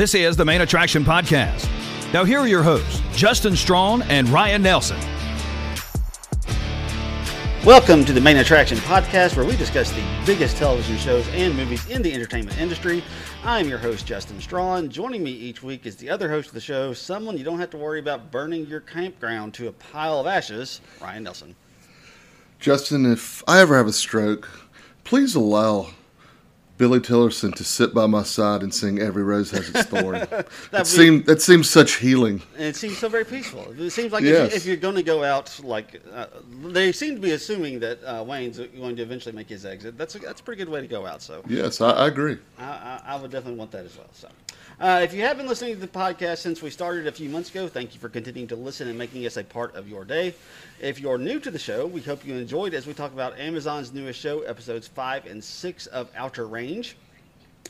This is the Main Attraction Podcast. Now, here are your hosts, Justin Strawn and Ryan Nelson. Welcome to the Main Attraction Podcast, where we discuss the biggest television shows and movies in the entertainment industry. I'm your host, Justin Strawn. Joining me each week is the other host of the show, someone you don't have to worry about burning your campground to a pile of ashes, Ryan Nelson. Justin, if I ever have a stroke, please allow Billy Tillerson to sit by my side and sing "Every Rose Has Its Thorn." that be- seemed that seems such healing. And it seems so very peaceful. It seems like Yes. if, you, if you're going to go out, like uh, they seem to be assuming that uh, Wayne's going to eventually make his exit. That's a, that's a pretty good way to go out. So Yes, I, I agree. I, I, I would definitely want that as well. So, uh, if you have been listening to the podcast since we started a few months ago, thank you for continuing to listen and making us a part of your day. If you're new to the show, we hope you enjoyed as we talk about Amazon's newest show, episodes five and six of Outer Range.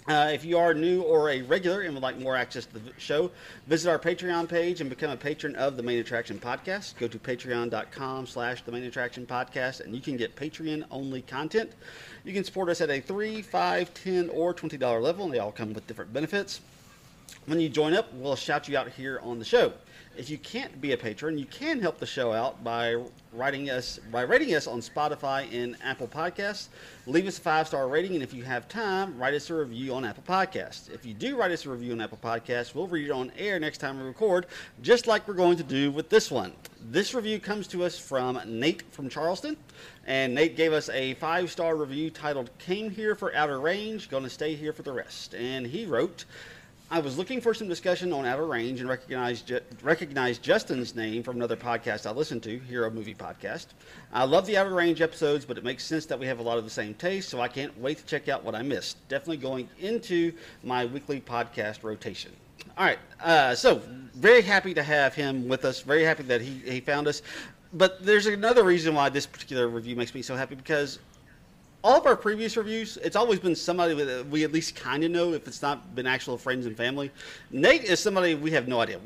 Uh, if you are new or a regular and would like more access to the show, visit our Patreon page and become a patron of the Main Attraction Podcast. Go to patreon.com slash the Main Attraction Podcast and you can get Patreon-only content. You can support us at a 3 5 10 or $20 level, and they all come with different benefits. When you join up, we'll shout you out here on the show. If you can't be a patron, you can help the show out by writing us by rating us on Spotify and Apple Podcasts. Leave us a five star rating, and if you have time, write us a review on Apple Podcasts. If you do write us a review on Apple Podcasts, we'll read it on air next time we record, just like we're going to do with this one. This review comes to us from Nate from Charleston, and Nate gave us a five star review titled "Came Here for Outer Range, Gonna Stay Here for the Rest," and he wrote. I was looking for some discussion on Outer Range and recognized, recognized Justin's name from another podcast I listened to, Hero Movie Podcast. I love the Outer Range episodes, but it makes sense that we have a lot of the same taste, so I can't wait to check out what I missed. Definitely going into my weekly podcast rotation. All right, uh, so very happy to have him with us. Very happy that he, he found us. But there's another reason why this particular review makes me so happy because all of our previous reviews, it's always been somebody that we at least kind of know if it's not been actual friends and family. Nate is somebody we have no idea.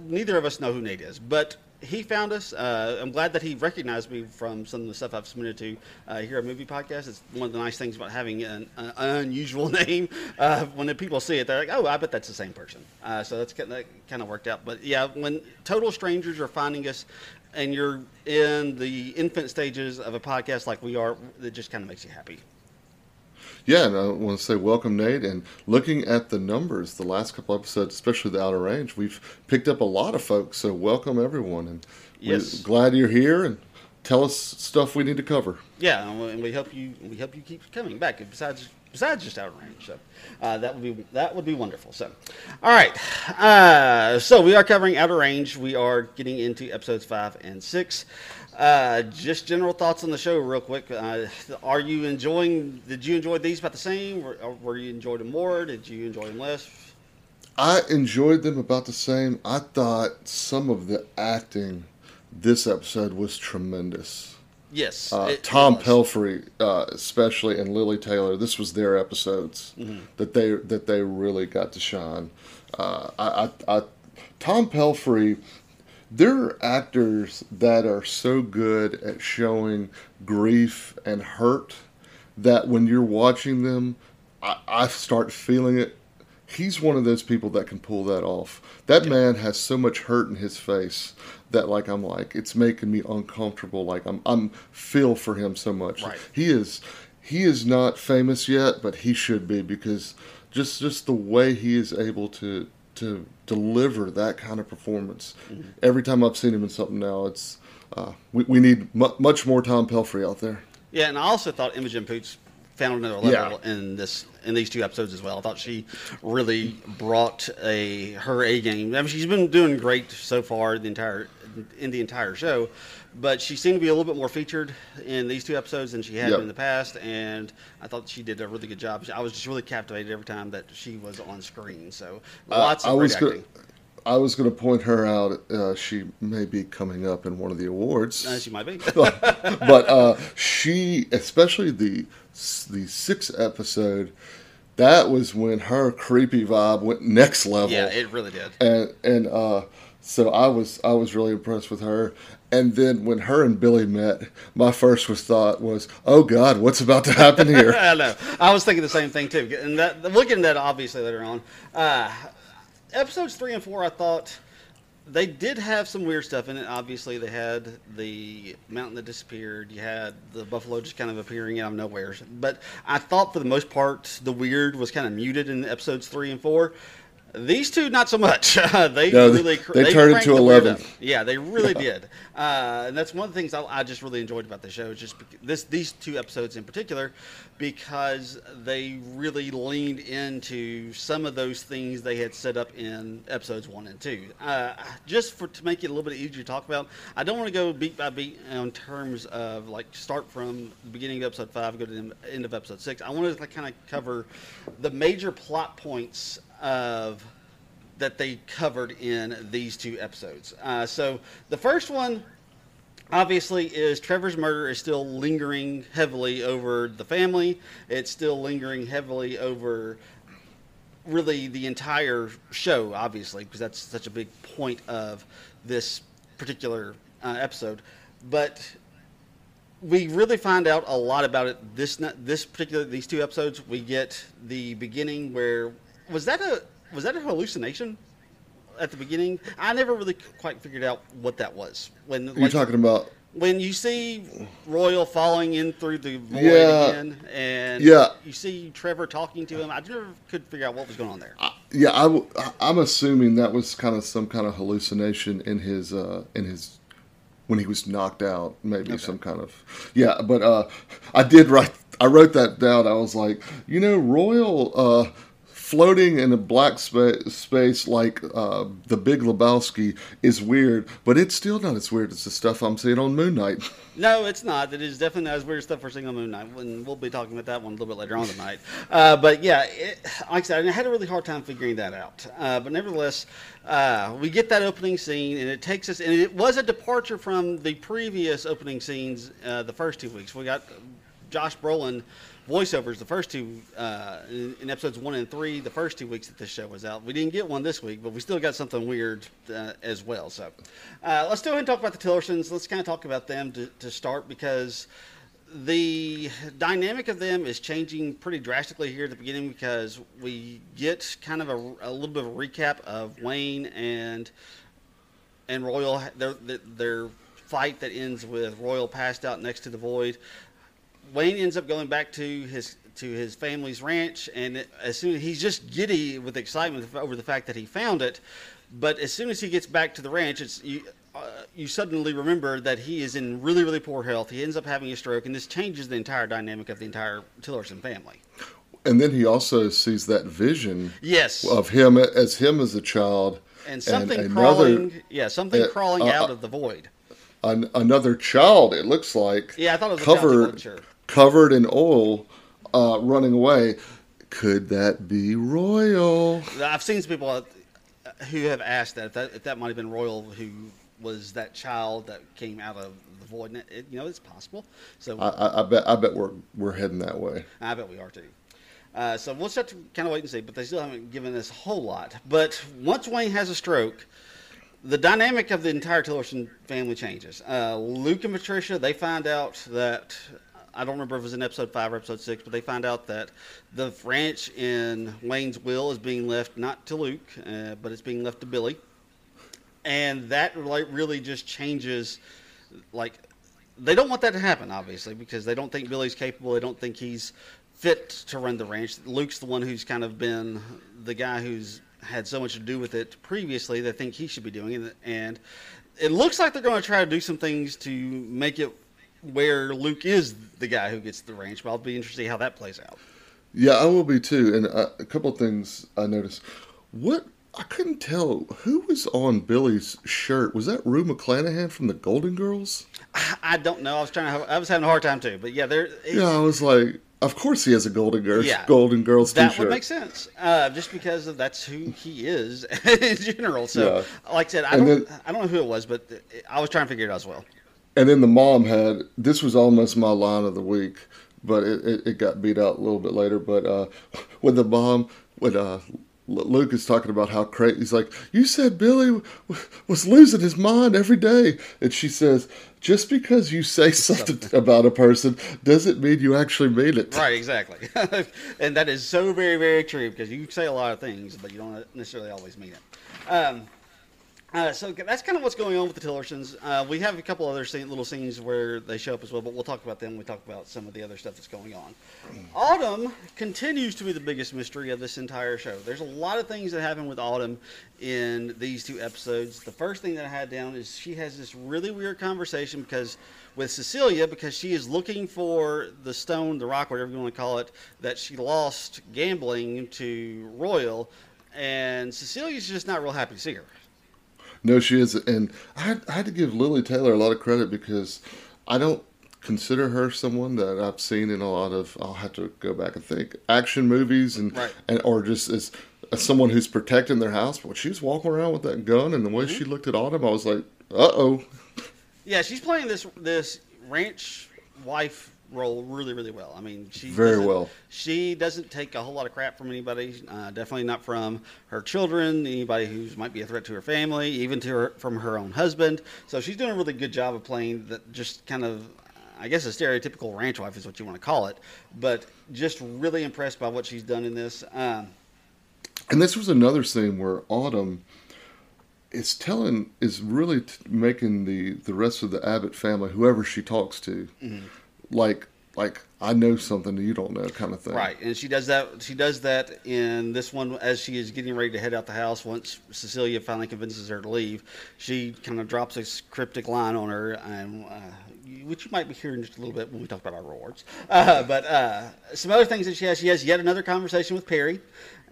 Neither of us know who Nate is, but he found us. Uh, I'm glad that he recognized me from some of the stuff I've submitted to uh, here at Movie Podcast. It's one of the nice things about having an, an unusual name. Uh, when the people see it, they're like, "Oh, I bet that's the same person." Uh, so that's that kind of worked out. But yeah, when total strangers are finding us, and you're in the infant stages of a podcast like we are, it just kind of makes you happy. Yeah, and I want to say welcome, Nate. And looking at the numbers, the last couple episodes, especially the Outer Range, we've picked up a lot of folks. So welcome everyone, and Yes. we're glad you're here. And tell us stuff we need to cover. Yeah, and we- hope you we hope you keep coming back. Besides besides just outer range, so uh, that would be that would be wonderful. So, all right, uh, so we are covering outer range. We are getting into episodes five and six. Uh, just general thoughts on the show, real quick. Uh, are you enjoying? Did you enjoy these about the same? Were, were you enjoyed them more? Did you enjoy them less? I enjoyed them about the same. I thought some of the acting this episode was tremendous. Yes, Uh, it- it Tom was. Pelphrey, uh, especially, and Lili Taylor. This was their episodes Mm-hmm. that they that they really got to shine. Uh, I, I, I, Tom Pelphrey. There are actors that are so good at showing grief and hurt that when you're watching them, I, I start feeling it. He's one of those people that can pull that off. That man has so much hurt in his face that like I'm like it's making me uncomfortable. Like I'm I'm feel for him so much. Right. He is he is not famous yet, but he should be because just just the way he is able to to deliver that kind of performance. Every time I've seen him in something now, it's uh, we, we need mu- much more Tom Pelphrey out there. Yeah, and I also thought Imogen Poots found another level in this in these two episodes as well. I thought she really brought a her A game. I mean, she's been doing great so far the entire in the entire show, but she seemed to be a little bit more featured in these two episodes than she had Yep. in the past. And I thought she did a really good job. I was just really captivated every time that she was on screen. So lots I of great was acting. gonna, I was going to point her out. Uh, she may be coming up in one of the awards, Uh, she might be. but uh, she, especially the the sixth episode, that was when her creepy vibe went next level. yeah, it really did. and and uh, so I was I was really impressed with her. And then when her and Billy met, my first was thought was, "Oh God, what's about to happen here?" I know. I was thinking the same thing too, and that get into that obviously later on. Uh, episodes three and four, I thought they did have some weird stuff in it. Obviously, they had the mountain that disappeared. You had the buffalo just kind of appearing out of nowhere. But I thought for the most part, the weird was kind of muted in episodes three and four. These two, not so much. they No, really they they turned it cranked to the 11. Yeah, they really did. Uh, and that's one of the things I, I just really enjoyed about the show. Is just this these two episodes in particular, because they really leaned into some of those things they had set up in episodes one and two. Uh, just for to make it a little bit easier to talk about, I don't want to go beat by beat in terms of like start from the beginning of episode five, go to the end of episode six. I want to kind of cover the major plot points of that they covered in these two episodes. Uh, so the first one, obviously, is Trevor's murder is still lingering heavily over the family. It's still lingering heavily over really the entire show, obviously, because that's such a big point of this particular uh, episode. But we really find out a lot about it this this particular these two episodes. We get the beginning where was that a was that a hallucination at the beginning? I never really quite figured out what that was. When You're like, talking about when you see Royal falling in through the void Yeah. again, and Yeah. you see Trevor talking to him. I never could figure out what was going on there. yeah, I, w- I- I'm assuming that was kind of some kind of hallucination in his uh, in his when he was knocked out, maybe some kind of yeah. But uh, I did write I wrote that down. I was like, you know, Royal uh, floating in a black spa- space like uh, the Big Lebowski is weird, but it's still not as weird as the stuff I'm seeing on Moon Knight. No, it's not. It is definitely not as weird stuff for Single Moon Knight. And we'll be talking about that one a little bit later on tonight. Uh, but yeah, it, like I said, I had a really hard time figuring that out. Uh, but nevertheless, uh, we get that opening scene, and it takes us, and it was a departure from the previous opening scenes uh, the first two weeks. We got Josh Brolin voiceovers the first two uh, in, episodes one and three the first two weeks that this show was out. We didn't get one this week but we still got something weird uh, as well. So uh, let's go ahead and talk about the tillersons. Let's kind of talk about them to, to start because the dynamic of them is changing pretty drastically here at the beginning because we get kind of a, a little bit of a recap of wayne and and royal. Their, their fight that ends with royal passed out next to the void Wayne ends up going back to his to his family's ranch, and as soon he's just giddy with excitement over the fact that he found it. But as soon as he gets back to the ranch, it's you. Uh, you suddenly remember that he is in really, really poor health. He ends up having a stroke, and this changes the entire dynamic of the entire Tillerson family. And then he also sees that vision Yes, of him as him as a child, and something another- crawling. Yeah, something uh, crawling uh, out of the void. an, another child. It looks like. Yeah, I thought it was a child, too, covered. Covered in oil, uh, running away. Could that be Royal? I've seen some people uh, who have asked that if that, if that might have been Royal who was that child that came out of the void. And it, you know, it's possible. So I, I, I bet. I bet we're we're heading that way. I bet we are too. Uh, so we'll just have to kind of wait and see. But they still haven't given us a whole lot. But once Wayne has a stroke, the dynamic of the entire Tillerson family changes. Uh, Luke and Patricia, they find out that I don't remember if it was in episode five or episode six, but they find out that the ranch in Wayne's will is being left not to Luke, uh, but it's being left to Billy, and that like really just changes, like they don't want that to happen, obviously, because they don't think Billy's capable. They don't think he's fit to run the ranch. Luke's the one who's kind of been the guy who's had so much to do with it previously. They think he should be doing it, and it looks like they're going to try to do some things to make it where Luke is the guy who gets the ranch. But I'll be interested to see how that plays out. Yeah, I will be too. And uh, a couple of things I noticed. What I couldn't tell who was on Billy's shirt. Was that Rue McClanahan from the Golden Girls? I don't know. I was trying to. I was having a hard time too. But yeah, there. Yeah, I was like, of course he has a Golden Girls Yeah. Golden Girls That T-shirt. would make sense, uh, just because of that's who he is in general. So, like I said, I And don't, then- I don't know who it was, but I was trying to figure it out as well. And then the mom had this was almost my line of the week, but it, it, it got beat out a little bit later. But uh, when the mom when uh, Luke is talking about how crazy. He's like, "You said Billy w- was losing his mind every day," and she says, "Just because you say something about a person doesn't mean you actually mean it." Right, exactly. and that is so very, very true because you say a lot of things, but you don't necessarily always mean it. Um, uh, so that's kind of what's going on with the Tillersons. Uh, we have a couple other scene, little scenes where they show up as well, but we'll talk about them we talk about some of the other stuff that's going on. Autumn continues to be the biggest mystery of this entire show. There's a lot of things that happen with Autumn in these two episodes. The first thing that I had down is she has this really weird conversation because with Cecilia because she is looking for the stone, the rock, whatever you want to call it, that she lost gambling to Royal, and Cecilia's just not real happy to see her. No, she is, and I had, I had to give Lili Taylor a lot of credit because I don't consider her someone that I've seen in a lot of. I'll have to go back and think action movies and Right. and or just as, as someone who's protecting their house. But when she was walking around with that gun and the way she looked at Autumn, I was like, uh oh. Yeah, she's playing this this ranch wife role really, really well. I mean, she Very well. She doesn't take a whole lot of crap from anybody. Uh, definitely not from her children, anybody who might be a threat to her family, even to her from her own husband. So she's doing a really good job of playing that. Just kind of, I guess, a stereotypical ranch wife is what you want to call it. But just really impressed by what she's done in this. Um, And this was another scene where Autumn is telling, is really t- making the the rest of the Abbott family, whoever she talks to, Mm-hmm. Like like I know something you don't know, kind of thing. Right, and she does that. She does that in this one as she is getting ready to head out the house. Once Cecilia finally convinces her to leave, she kind of drops a cryptic line on her, and uh, which you might be hearing just a little bit when we talk about our rewards. Uh, but uh, some other things that she has. She has yet another conversation with Perry,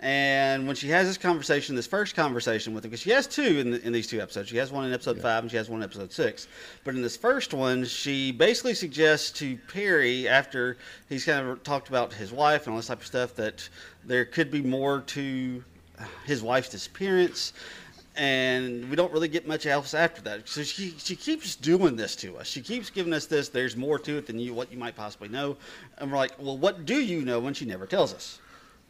and when she has this conversation, this first conversation with him, because she has two in, the, in these two episodes. She has one in episode five, and she has one in episode six. But in this first one, she basically suggests to Perry after he's kind of talked about his wife and all this type of stuff that there could be more to his wife's disappearance. And we don't really get much else after that. So she she keeps doing this to us. She keeps giving us this. There's more to it than you what you might possibly know. And we're like, well, what do you know? When she never tells us.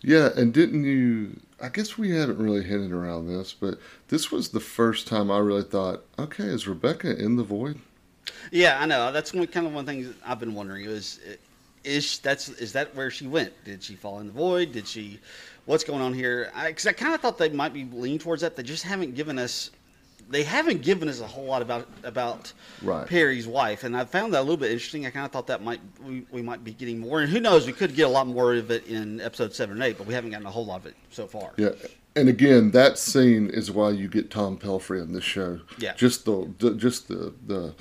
Yeah, and didn't you? I guess we haven't really hinted around this, but this was the first time I really thought, okay, is Rebecca in the void? Yeah, I know. That's one, kind of one thing I've been wondering is is that's is that where she went? Did she fall in the void? Did she? What's going on here? Because I, kind of thought they might be leaning towards that. They just haven't given us. They haven't given us a whole lot about about Right. Perry's wife, and I found that a little bit interesting. I kind of thought that might we, we might be getting more, and who knows, we could get a lot more of it in episode seven and eight, but we haven't gotten a whole lot of it so far. Yeah, and again, that scene is why you get Tom Pelphrey in this show. Yeah. just the, the just the the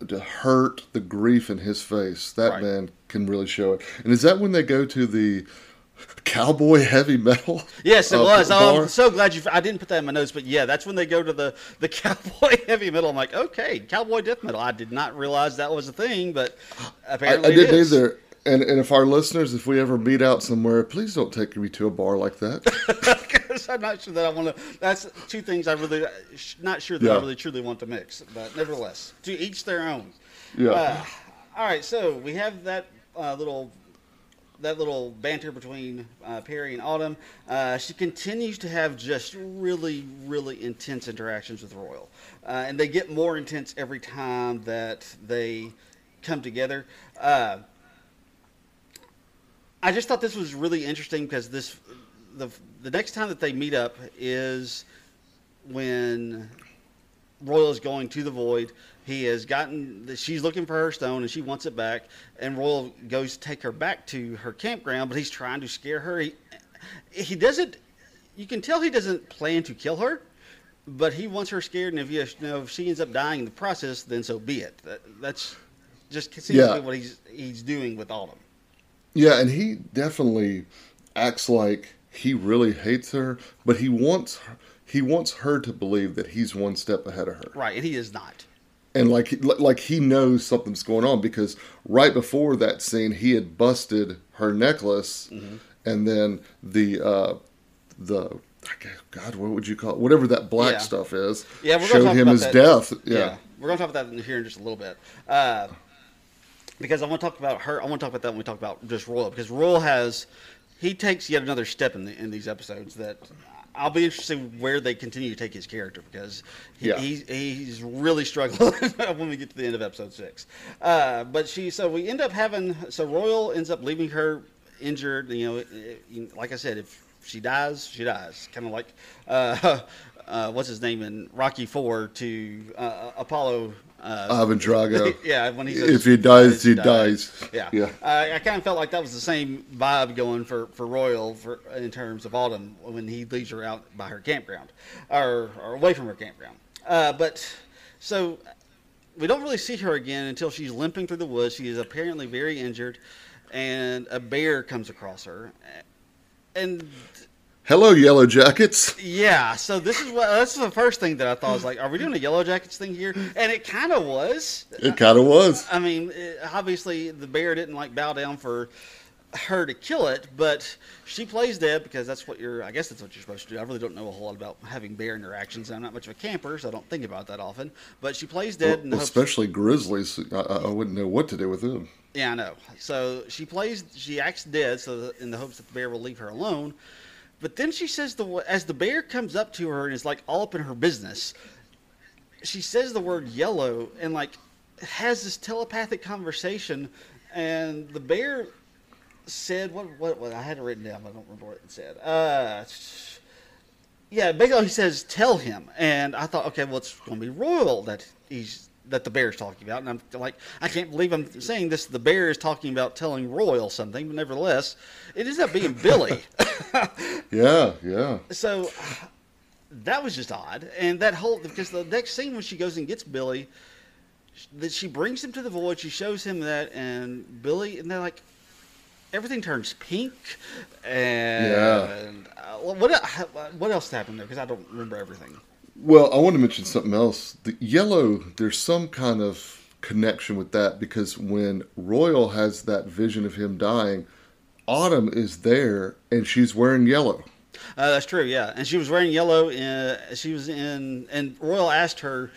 the hurt, the grief in his face. That Right. man can really show it. And is that when they go to the cowboy heavy metal? Yes, it uh, was. Oh? I'm so glad you. I didn't put that in my notes, but yeah, that's when they go to the the cowboy heavy metal. I'm like, okay, cowboy death metal. I did not realize that was a thing, but I, apparently I it didn't is. either. And and if our listeners, if we ever meet out somewhere, please don't take me to a bar like that. Because I'm not sure that I want to. That's two things I really not sure that I really truly want to mix, but nevertheless, to each their own. Yeah. Uh, all right, so we have that uh, little that little banter between uh, Perry and Autumn. Uh, she continues to have just really, really intense interactions with Royal, uh, and they get more intense every time that they come together. Uh, I just thought this was really interesting because this the the next time that they meet up is when Royal is going to the void. He has gotten. She's looking for her stone and she wants it back. And Royal goes to take her back to her campground, but he's trying to scare her. He, he doesn't. You can tell he doesn't plan to kill her, but he wants her scared. And if you know if she ends up dying in the process, then so be it. That, that's just seems Yeah. what he's he's doing with Autumn. Yeah, and he definitely acts like he really hates her, but he wants her, he wants her to believe that he's one step ahead of her, Right, and he is not. and like like he knows something's going on because right before that scene, he had busted her necklace, Mm-hmm. and then the uh, the God, what would you call it? Whatever that black Yeah. stuff is, Yeah, we're gonna showed talk him about his that. death. Yeah. Yeah. we're gonna talk about that in here in just a little bit. Uh, because I want to talk about her. I want to talk about that when we talk about just Royal, because Royal has he takes yet another step in the, in these episodes that I'll be interested where they continue to take his character because he, Yeah. he's he's really struggling when we get to the end of episode six. Uh, but she so we end up having so Royal ends up leaving her injured. You know, it- it- like I said, if she dies, she dies. Kind of like uh, uh, what's his name in Rocky Four to uh, Apollo. Uh, Ivan Drago. yeah, when he If he dies, he dies. Yeah, Yeah. Uh, I kind of felt like that was the same vibe going for, for Royal for in terms of Autumn when he leaves her out by her campground or, or away from her campground. Uh, but so we don't really see her again until she's limping through the woods. She is apparently very injured, and a bear comes across her. And Hello, Yellowjackets. yeah, so this is what this is the first thing that I thought I was like, are we doing a Yellowjackets thing here? And it kind of was. It kind of was. I mean, it, obviously the bear didn't like bow down for her to kill it, but she plays dead because that's what you're. I guess that's what you're supposed to do. I really don't know a whole lot about having bear interactions. I'm not much of a camper, so I don't think about that often. But she plays dead. Well, hopes- especially grizzlies. I, I wouldn't know what to do with them. yeah, I know. So she plays. She acts dead, so in the hopes that the bear will leave her alone. But then she says the as the bear comes up to her and is like all up in her business. She says the word yellow and like has this telepathic conversation, and the bear said what what, what I had it written down. I don't remember what it said. Uh, yeah, basically he says tell him, and I thought okay, well it's going to be Royal that he's that the bear is talking about, and I'm like I can't believe I'm saying this. The bear is talking about telling Royal something, but nevertheless, it ends up being Billy. Yeah, yeah. so that was just odd, and that whole because the next scene when she goes and gets Billy, that she brings him to the void, she shows him that, and Billy, and they're like. Everything turns pink, and uh, what what else happened there? Because I don't remember everything. Well, I want to mention something else. The yellow, there's some kind of connection with that because when Royal has that vision of him dying, Autumn is there and she's wearing yellow. Uh, that's true, yeah. And she was wearing yellow. In, she was in, and Royal asked her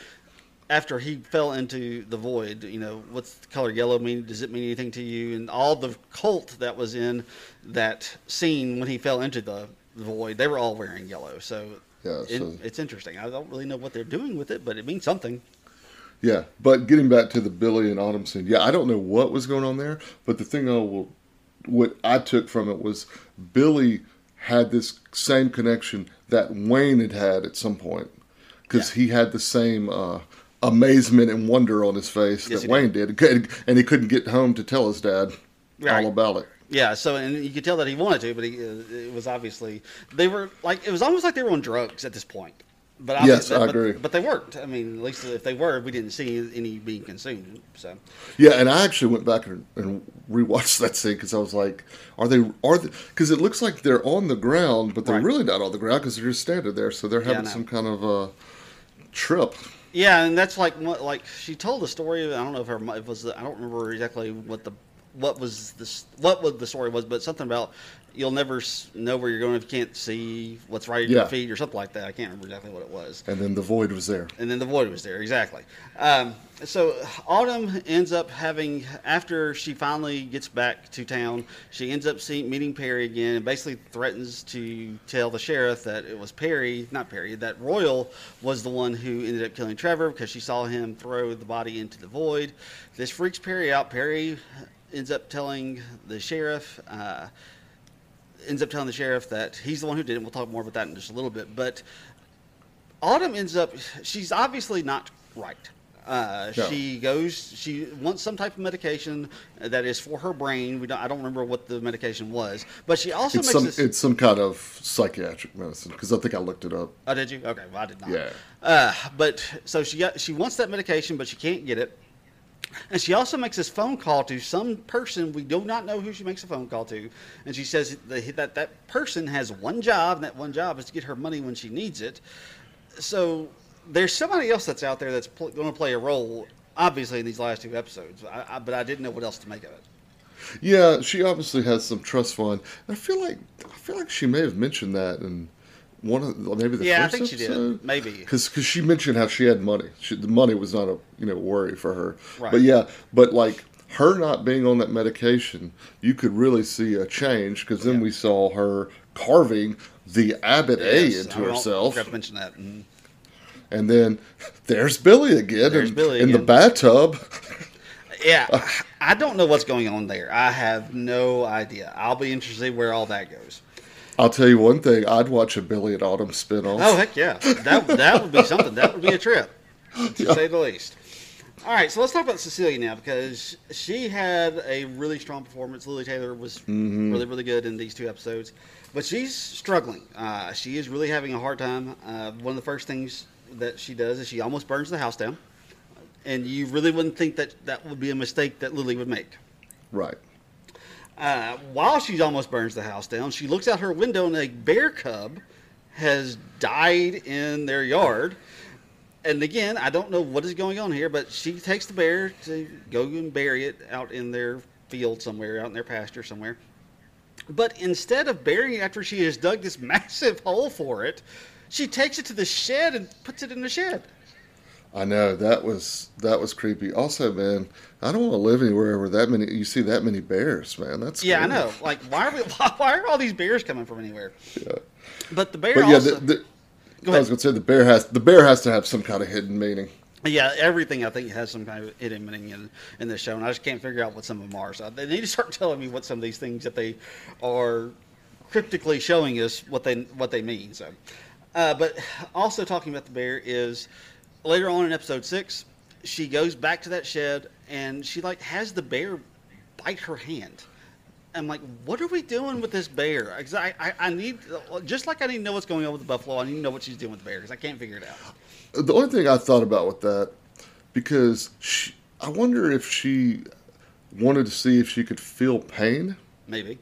after he fell into the void. You know, what's the color yellow mean? Does it mean anything to you? And all the cult that was in that scene when he fell into the void, they were all wearing yellow. So, Yeah, it- so- it's interesting. I don't really know what they're doing with it, but it means something. Yeah, but getting back to the Billy and Autumn scene, yeah, I don't know what was going on there, but the thing I will, what I took from it was Billy had this same connection that Wayne had had at some point, because Yeah. he had the same uh, amazement and wonder on his face Yes, that Wayne did, and- and he couldn't get home to tell his dad Right. all about it. Yeah, so and you could tell that he wanted to, but he, uh, it was obviously they were like it was almost like they were on drugs at this point. But Yes, I but- agree. But they weren't. I mean, at least if they were, we didn't see any being consumed. So Yeah, and I actually went back and, and rewatched that scene because I was like, "Are they? Are Because it looks like they're on the ground, but they're Right. really not on the ground because they're just standing there. So they're having know. some kind of a trip. yeah, and that's like what like she told the story. I don't know if her it was I don't remember exactly what the what was this what was the story was, but something about you'll never know where you're going if you can't see what's right at Yeah. your feet or something like that. I can't remember exactly what it was. And then the void was there. and then the void was there exactly. Um, so Autumn ends up having after she finally gets back to town, she ends up seeing meeting Perry again, and basically threatens to tell the sheriff that it was Perry, not Perry, that Royal was the one who ended up killing Trevor because she saw him throw the body into the void. This freaks Perry out. Perry ends up telling the sheriff. Uh, ends up telling the sheriff that he's the one who did it. We'll talk more about that in just a little bit. But Autumn ends up, she's obviously not right. Uh, No. She goes, she wants some type of medication that is for her brain. We don't, I don't remember what the medication was, but she also It's makes some. this. It's some kind of psychiatric medicine because I think I looked it up. oh, did you? Okay, well, I did not. Yeah. Uh, but so she got, she wants that medication, but she can't get it. And she also makes this phone call to some person we do not know who she makes a phone call to, and she says that that, that person has one job, and that one job is to get her money when she needs it. So there's somebody else that's out there that's pl- going to play a role, obviously in these last two episodes. I, I, but I didn't know what else to make of it. Yeah, she obviously has some trust fund. I feel like I feel like she may have mentioned that in one of maybe the Yeah, I first think she did. Maybe. because she mentioned how she had money. She, the money was not a you know worry for her. Right. But yeah, but like her not being on that medication, you could really see a change because then Yeah. we saw her carving the Abbott A into I herself. forgot to mention that. Mhm. And then there's Billy again There's in, Billy in the bathtub. Yeah, I don't know what's going on there. I have no idea. I'll be interested to see where all that goes. I'll tell you one thing, I'd watch a Billy and Autumn spinoff. Oh heck yeah, that that would be something. That would be a trip, to Yeah. say the least. All right, so let's talk about Cecilia now because she had a really strong performance. Lili Taylor was Mm-hmm. really really good in these two episodes, but she's struggling. Uh, she is really having a hard time. Uh, one of the first things that she does is she almost burns the house down, and you really wouldn't think that that would be a mistake that Lili would make. Right. Uh, while she almost burns the house down, she looks out her window and a bear cub has died in their yard. And again, I don't know what is going on here, but she takes the bear to go and bury it out in their field somewhere, out in their pasture somewhere. But instead of burying it after she has dug this massive hole for it, she takes it to the shed and puts it in the shed. I know that was that was creepy. Also, man, I don't want to live anywhere where that many you see that many bears, man. That's Yeah, I know. Like, why are we, why are all these bears coming from anywhere? Yeah. But the bear But yeah, also. the, the, Go I was gonna say the bear has the bear has to have some kind of hidden meaning. Yeah, everything I think has some kind of hidden meaning in, in this show, and I just can't figure out what some of them are. So they need to start telling me what some of these things that they are cryptically showing us what they what they mean. So, uh, but also talking about the bear is later on in episode six, she goes back to that shed and she like has the bear bite her hand. I'm like, what are we doing with this bear? 'Cause I, I, I need just like I need to know what's going on with the buffalo. I need to know what she's doing with the bear because I can't figure it out. The only thing I thought about with that, because she, I wonder if she wanted to see if she could feel pain, Maybe.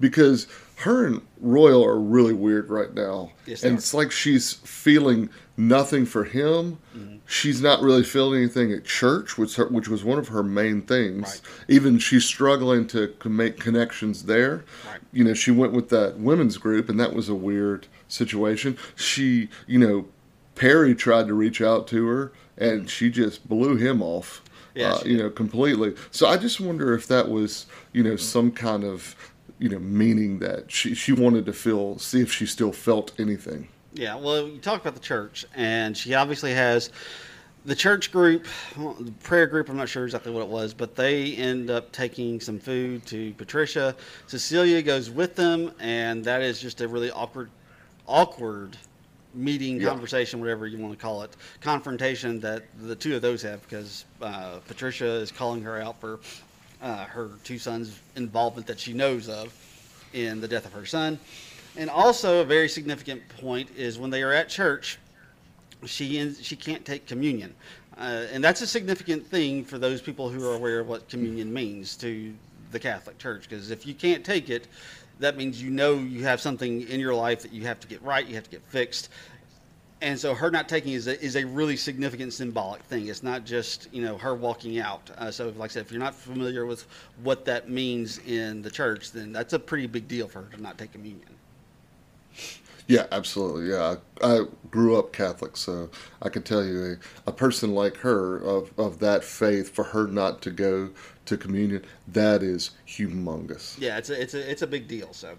because her and Royal are really weird right now, Yes, and it's like she's feeling nothing for him. Mm-hmm. She's not really feeling anything at church, which her, which was one of her main things. Right. Even she's struggling to make connections there. Right. You know, she went with that women's group, and that was a weird situation. She, you know, Perry tried to reach out to her, and she just blew him off. Yeah, uh, you know, completely. So I just wonder if that was, you know, some kind of, you know, meaning that she she wanted to feel, see if she still felt anything. Yeah, well, you talk about the church, and she obviously has the church group, the prayer group. I'm not sure exactly what it was, but they end up taking some food to Patricia. Cecilia goes with them, and that is just a really awkward, awkward meeting, Yeah. conversation, whatever you want to call it, confrontation that the two of those have because uh, Patricia is calling her out for uh, her two sons' involvement that she knows of in the death of her son. And also, a very significant point is when they are at church, she she can't take communion, uh, and that's a significant thing for those people who are aware of what communion means to the Catholic Church. Because if you can't take it, that means you know you have something in your life that you have to get right, you have to get fixed. And so her not taking is a, is a really significant symbolic thing. It's not just you know her walking out. Uh, so like I said, if you're not familiar with what that means in the church, then that's a pretty big deal for her to not take communion. Yeah, absolutely. Yeah, I, I grew up Catholic, so I can tell you a, a person like her of, of that faith for her not to go to communion that is humongous. Yeah, it's a it's a it's a big deal. So,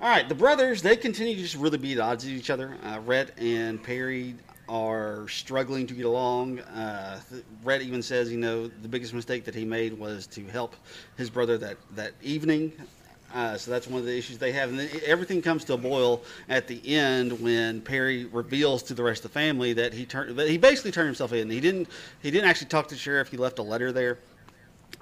all right, the brothers they continue to just really be at odds with each other. Uh, Rhett and Perry are struggling to get along. Uh, Rhett even says, you know, the biggest mistake that he made was to help his brother that that evening. Uh, so that's one of the issues they have, and then everything comes to a boil at the end when Perry reveals to the rest of the family that he turned, that he basically turned himself in. He didn't, he didn't actually talk to the sheriff. He left a letter there.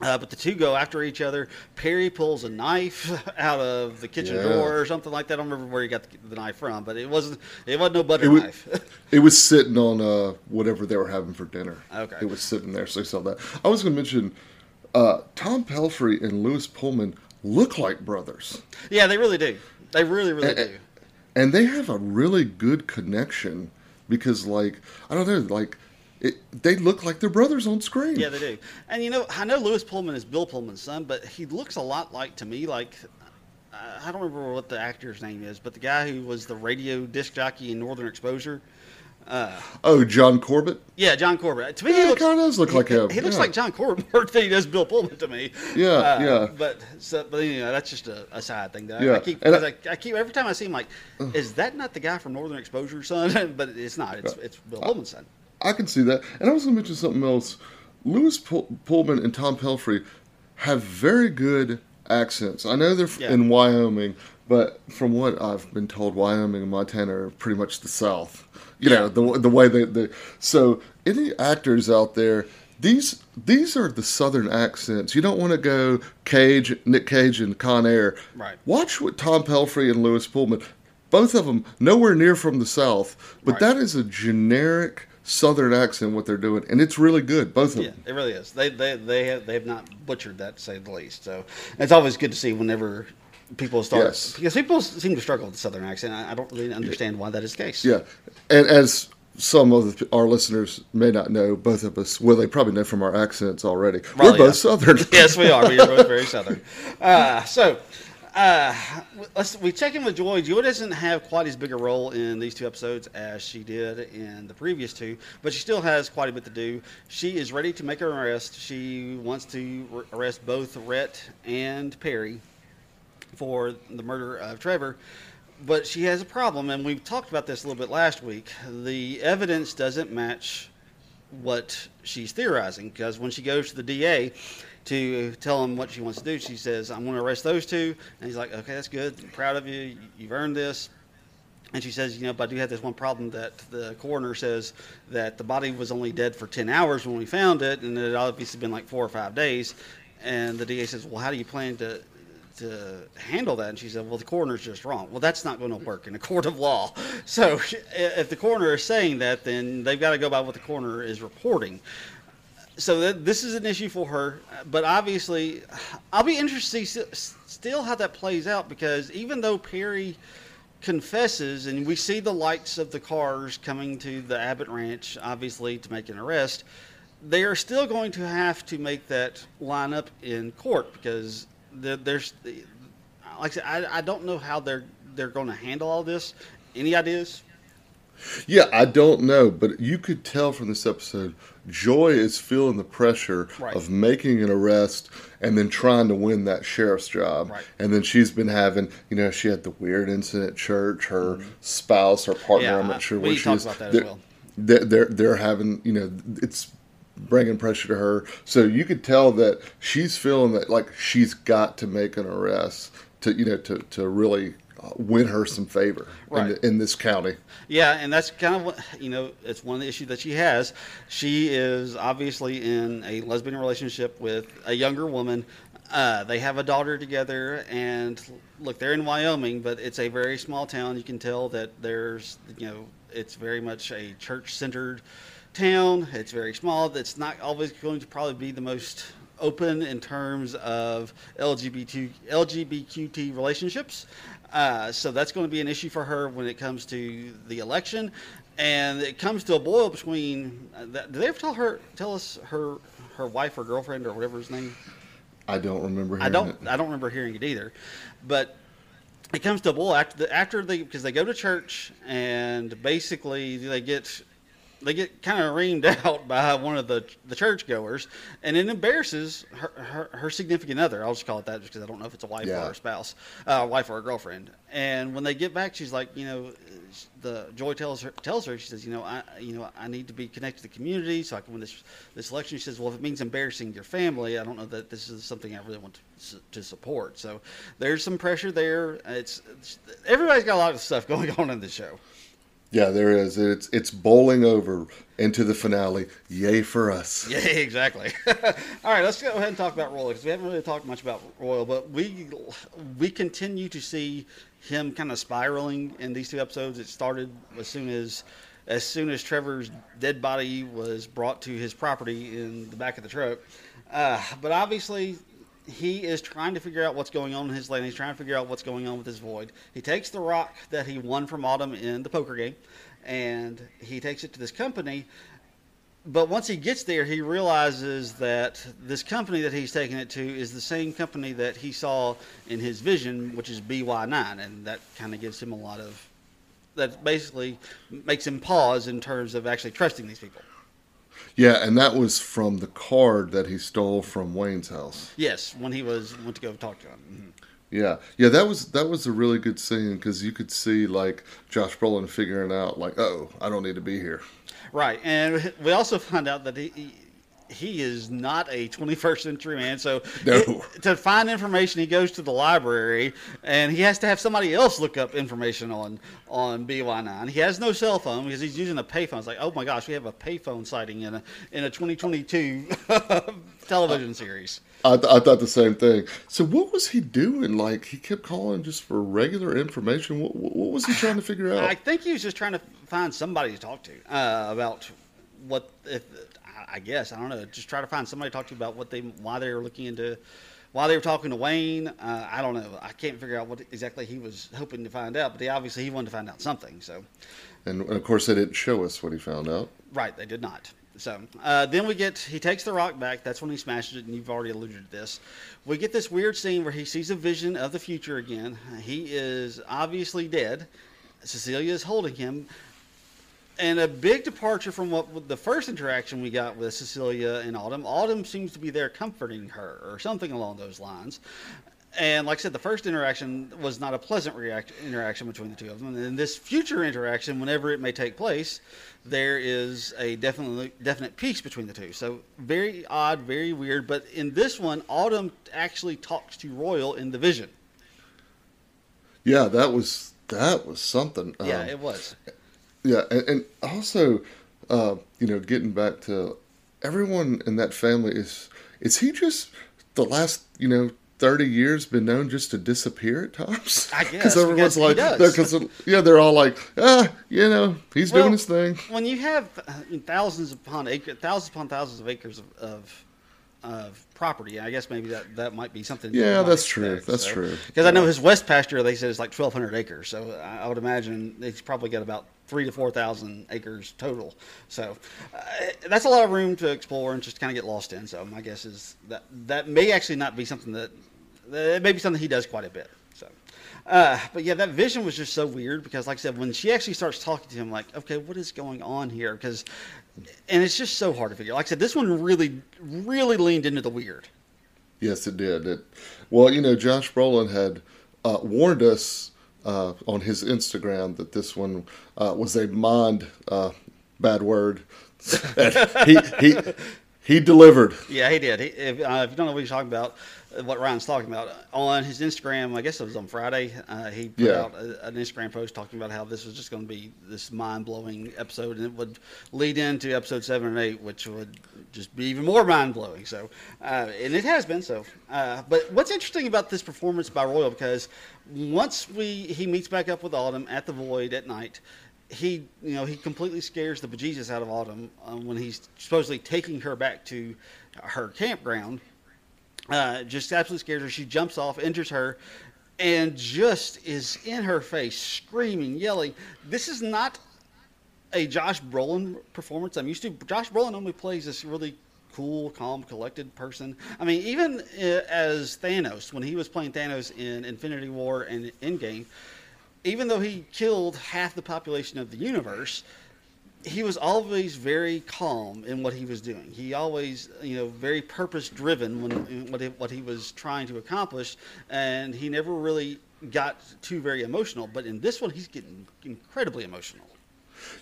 Uh, but the two go after each other. Perry pulls a knife out of the kitchen Yeah. drawer or something like that. I don't remember where he got the, the knife from, but it wasn't. It wasn't no butter It was, knife. it was sitting on uh, whatever they were having for dinner. Okay. It was sitting there, so they saw that. I was going to mention uh, Tom Pelphrey and Lewis Pullman look like brothers. yeah, they really do. They really, really eh. do. and they have a really good connection because like i don't know like it, they look like they're brothers on screen Yeah, they do. And you know, I know Lewis Pullman is Bill Pullman's son, but he looks a lot like to me like. Uh, I don't remember what the actor's name is, but the guy who was the radio disc jockey in Northern Exposure. oh, John Corbett. Yeah, John Corbett. To me, Yeah, he looks, kinda does look he- like him, He looks yeah. like John Corbett more than he does Bill Pullman to me. Yeah, Uh, yeah. But so, but you know, that's just a, a side thing. That I- I, Yeah, keep, I- I, I keep every time I see him, like, is that not the guy from Northern Exposure, son? but it's not. It's it's Bill Pullman's son. I can see that. And I was going to mention something else. Lewis Pull- Pullman and Tom Pelphrey have very good accents. I know they're Yeah. in Wyoming, but from what I've been told, Wyoming and Montana are pretty much the South. You know, the the way they, they so any actors out there. These these are the Southern accents. You don't want to go Cage, Nick Cage, and Con Air. Right. Watch what Tom Pelphrey and Lewis Pullman, both of them nowhere near from the South, but Right. that is a generic Southern accent what they're doing, and it's really good. Both of Yeah, them. Yeah, it really is. They they they have they have not butchered that to say the least. So it's always good to see whenever people start Yes. because people seem to struggle with the Southern accent. I, I don't really understand why that is the case. Yeah, and as some of the, our listeners may not know, both of us, well, they probably know from our accents already. Well, We're both yeah. Southern. yes, we are. We are both very southern. Uh, so, uh, let's we check in with Joy. Joy doesn't have quite as big a role in these two episodes as she did in the previous two, but she still has quite a bit to do. She is ready to make an arrest. She wants to arrest both Rhett and Perry for the murder of Trevor. But she has a problem, and we talked about this a little bit last week. The evidence doesn't match what she's theorizing because when she goes to the DA to tell him what she wants to do, she says, "I'm going to arrest those two. and he's like, "Okay, that's good. I'm proud of you. You've earned this." And she says, "You know, but I do have this one problem that the coroner says that the body was only dead for 10 hours when we found it, and it obviously been like four or five days." And the DA says, "Well, how do you plan to?" to handle that and she said well the coroner's just wrong well that's not going to work in a court of law so if the coroner is saying that then they've got to go by what the coroner is reporting so that, this is an issue for her but obviously i'll be interested to see s- still how that plays out because even though perry confesses and we see the lights of the cars coming to the abbott ranch obviously to make an arrest they are still going to have to make that line up in court because there- there's like i said i, I don't know how they're they're going to handle all this. Any ideas? Yeah, I don't know, but you could tell from this episode, Joy is feeling the pressure Right. of making an arrest and then trying to win that sheriff's job. Right. And then she's been having, you know, she had the weird incident at church. Her spouse, her partner, Mm-hmm. Yeah, I'm not sure what she is. about that they're, well. They're, they're they're having, you know, it's bringing pressure to her. So you could tell that she's feeling that like she's got to make an arrest to, you know, to to really win her some favor in, Right. the, in this county. Yeah, and that's kind of what you know. It's one of the issues that she has. She is obviously in a lesbian relationship with a younger woman. Uh, they have a daughter together, and look, they're in Wyoming, but it's a very small town. You can tell that there's, you know, it's very much a church-centered town. It's very small. It's not always going to probably be the most open in terms of LGBT LGBTQT relationships. Uh, so that's going to be an issue for her when it comes to the election, and it comes to a boil between. Uh, that, did they ever tell her, tell us her, her wife or girlfriend or whatever his name? I don't remember. I don't. it. I don't remember hearing it either, but it comes to a boil after the, after they because they go to church and basically they get they get kind of reamed out by one of the the churchgoers, and it embarrasses her, her, her significant other. I'll just call it that just because I don't know if it's a wife Yeah. or a spouse, uh, wife or a girlfriend. And when they get back, she's like, you know, the Joy tells her tells her she says, you know, I you know I need to be connected to the community so I can win this this election. She says, well, if it means embarrassing your family, I don't know that this is something I really want to, to support. So there's some pressure there. It's, it's everybody's got a lot of stuff going on in the show. Yeah, there is. It's it's bowling over into the finale. Yay for us. Yeah, exactly. All right, let's go ahead and talk about Royal because we haven't really talked much about Royal, but we we continue to see him kind of spiraling in these two episodes. It started as soon as as soon as Trevor's dead body was brought to his property in the back of the truck. Uh, but obviously, he is trying to figure out what's going on in his land. He's trying to figure out what's going on with his void. He takes the rock that he won from Autumn in the poker game, and he takes it to this company but once he gets there, he realizes that this company that he's taking it to is the same company that he saw in his vision, which is BY9, and that kind of gives him a lot of that basically makes him pause in terms of actually trusting these people. Yeah, and that was from the card that he stole from Wayne's house. Yes, when he was went to go talk to him. Mhm. Yeah, yeah, that was that was a really good scene because you could see like Josh Brolin figuring out like, oh, I don't need to be here. Right, and we also find out that he. he he is not a 21st century man. So No. it- to find information, he goes to the library, and he has to have somebody else look up information on on BY9. He has no cell phone because he's using a payphone. It's like, oh my gosh, we have a payphone sighting in a in a 2022 television series. I, th- I thought the same thing. So what was he doing? Like he kept calling just for regular information. What, what was he trying to figure out? I think he was just trying to find somebody to talk to uh, about what if I- guess I don't know. Just try to find somebody to talk to about what they why they were looking into why they were talking to Wayne. Uh, I don't know. I can't figure out what exactly he was hoping to find out, but he obviously he wanted to find out something. So and, and of course they didn't show us what he found out. right, they did not. So uh, then we get he takes the rock back. That's when he smashes it, and you've already alluded to this. We get this weird scene where he sees a vision of the future again. He is obviously dead. Cecilia is holding him, and a big departure from what the first interaction we got with Cecilia and Autumn. Autumn seems to be there comforting her, or something along those lines. And like I said, the first interaction was not a pleasant react- interaction between the two of them. And in this future interaction, whenever it may take place, there is a definitely definite peace between the two. So very odd, very weird. But in this one, Autumn actually talks to Royal in the vision. Yeah, that was that was something. Yeah, Um, it was. Yeah, and, and also, uh, you know, getting back to everyone in that family is is he just the last you know thirty years been known just to disappear at times? I guess, because everyone's because like, does. because yeah, they're all like, ah, you know, he's Well, doing his thing. When you have uh, thousands upon acre, thousands upon thousands of acres of, of, of property, I guess maybe that, that might be something. Yeah, that's true. That's true. Because I know his west pasture, they said is like twelve hundred acres. So I would imagine he's probably got about three to four thousand acres total. So uh, that's a lot of room to explore and just kind of get lost in. So my guess is that that may actually not be something that that may be something he does quite a bit. So. Uh, but yeah, that vision was just so weird because, like I said, when she actually starts talking to him, like, okay, what is going on here? Because, and it's just so hard to figure. Like I said, this one really, really leaned into the weird. Yes, it did. It, well, you know, Josh Brolin had uh, warned us uh, on his Instagram that this one uh, was a mind uh, bad word. he he he delivered. Yeah, he did. He, if, uh, if you don't know what he's talking about, what Ryan's talking about, on his Instagram, I guess it was on Friday, uh, he put Yeah. out a, an Instagram post talking about how this was just going to be this mind blowing episode, and it would lead into episode seven and eight, which would just be even more mind blowing. So, uh, and it has been so. Uh, but what's interesting about this performance by Royal, because once we he meets back up with Autumn at the Void at night, he you know he completely scares the bejesus out of Autumn um, when he's supposedly taking her back to her campground. Uh, just absolutely scares her. She jumps off, injures her, and just is in her face, screaming, yelling. This is not a Josh Brolin performance I'm used to. Josh Brolin normally plays this really cool, calm, collected person. I mean, even uh, as Thanos, when he was playing Thanos in Infinity War and Endgame, even though he killed half the population of the universe, he was always very calm in what he was doing. He always, you know, very purpose driven when what he, what he was trying to accomplish, and he never really got too very emotional. But in this one, he's getting incredibly emotional.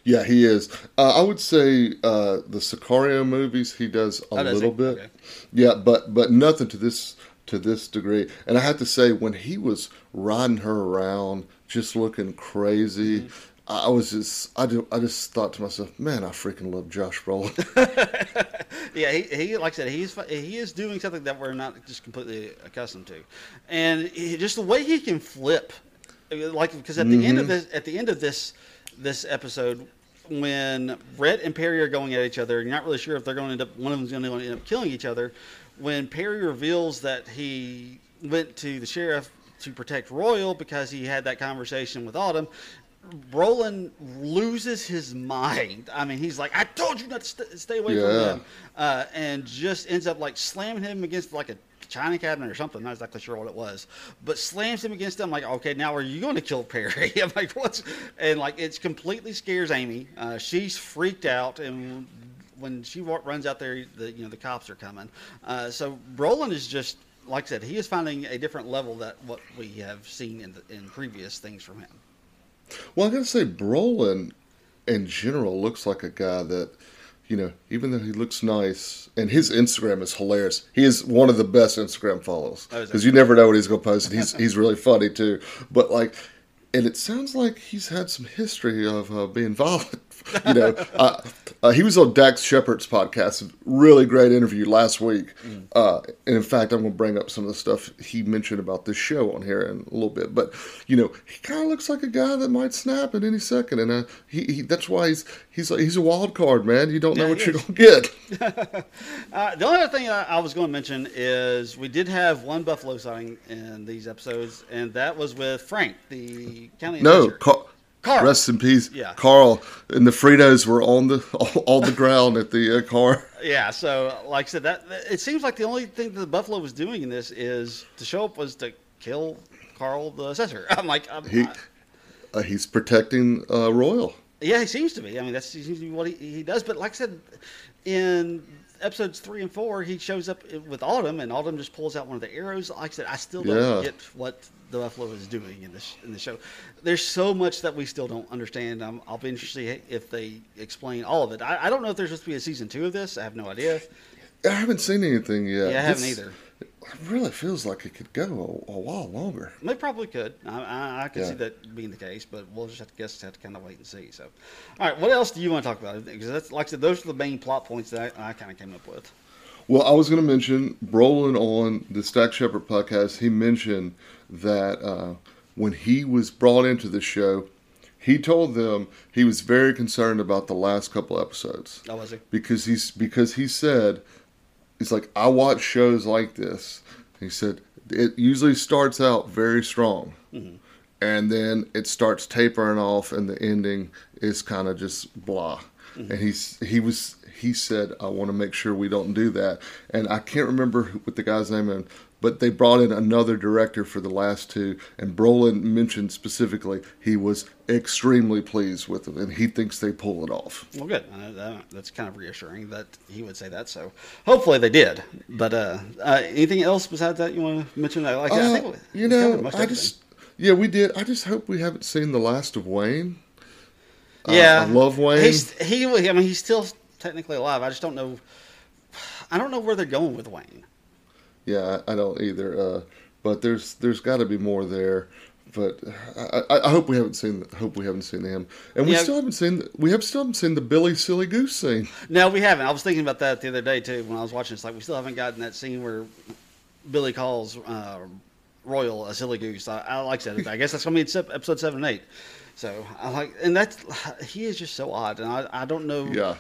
Yeah, he is. Uh, I would say uh, the Sicario movies he does a Oh, does little he? bit. Okay. Yeah, but but nothing to this to this degree. And I have to say, when he was riding her around, just looking crazy, Mm-hmm. I was just I, do, I just thought to myself, man, I freaking love Josh Brolin. Yeah, he, he like I said, he's he is doing something that we're not just completely accustomed to, and he, just the way he can flip, like because at the end of mm-hmm. this at the end of this this episode, when Rhett and Perry are going at each other, you're not really sure if they're going to end up one of them's going to end up killing each other. When Perry reveals that he went to the sheriff to protect Royal because he had that conversation with Autumn, Brolin loses his mind. I mean, he's like, "I told you not to st- stay away Yeah. from him," uh, and just ends up like slamming him against like a china cabinet or something. Not exactly sure what it was, but slams him against him. Like, okay, now are you going to kill Perry? I'm like, what's? And like, it's completely scares Amy. Uh, she's freaked out, and when she runs out there, the you know the cops are coming. Uh, so Brolin is just like I said, he is finding a different level that what we have seen in the, in previous things from him. Well, I gotta say, Brolin in general looks like a guy that, you know, even though he looks nice, and his Instagram is hilarious. He is one of the best Instagram follows Oh, because you never know what he's gonna post, and he's he's really funny too. But like, and it sounds like he's had some history of uh, being violent. You know, uh, uh, he was on Dax Shepard's podcast. Really great interview last week. Mm. Uh, and in fact, I'm going to bring up some of the stuff he mentioned about this show on here in a little bit. But you know, he kind of looks like a guy that might snap at any second, and uh, he, he that's why he's he's he's a wild card, man. You don't know Yeah, what you're going to get. Uh, the only other thing I, I was going to mention is we did have one buffalo sighting in these episodes, and that was with Frank, the county No. Carl. Rest in peace, Yeah. Carl. And the Fritos were on the on the ground at the uh, car. Yeah, so like I said, that it seems like the only thing that the Buffalo was doing in this is to show up was to kill Carl the assessor. I'm like, I'm, He I- uh, he's protecting uh, Royal. yeah, he seems to be. I mean, that's seems to be what he, he does. But like I said, in episodes three and four, he shows up with Autumn, and Autumn just pulls out one of the arrows. Like I said, I still don't Yeah. get what the Buffalo is doing in this in the show. There's so much that we still don't understand. I'm, I'll be interested if they explain all of it. I, I don't know if there's supposed to be a season two of this. I have no idea. I haven't seen anything yet. Yeah, I haven't This- either. It really feels like it could go a, a while longer. They probably could. I, I, I could Yeah. see that being the case, but we'll just have to guess, have to kind of wait and see. So, all right, what else do you want to talk about? Because that's like I said, those are the main plot points that I, I kind of came up with. Well, I was going to mention Brolin on the Dax Shepard podcast. He mentioned that uh, when he was brought into the show, he told them he was very concerned about the last couple episodes Oh, was he? because he's because he said he's like I watch shows like this. He said it usually starts out very strong, mm-hmm. and then it starts tapering off, and the ending is kind of just blah. Mm-hmm. And he's he was he said I want to make sure we don't do that, and I can't remember what the guy's name is. But they brought in another director for the last two, and Brolin mentioned specifically he was extremely pleased with them, and he thinks they pull it off. Well, good. Uh, that, that's kind of reassuring that he would say that. So, hopefully they did. But uh, uh, anything else besides that you want to mention? Like, I Uh, think you know, I just yeah, we did. I just hope we haven't seen the last of Wayne. Uh, yeah, I love Wayne. He's, he, I mean, he's still technically alive. I just don't know. I don't know where they're going with Wayne. Yeah, I, I don't either. Uh, but there's there's got to be more there. But I, I, hope we haven't seen hope we haven't seen him, and we Yeah. still haven't seen we have still haven't seen the Billy Silly Goose scene. No, we haven't. I was thinking about that the other day too when I was watching. It's like we still haven't gotten that scene where Billy calls uh, Royal a silly goose. I, I like that. I guess that's gonna be in episode seven and eight. So I like, and that's he is just so odd, and I, I don't know. Yeah,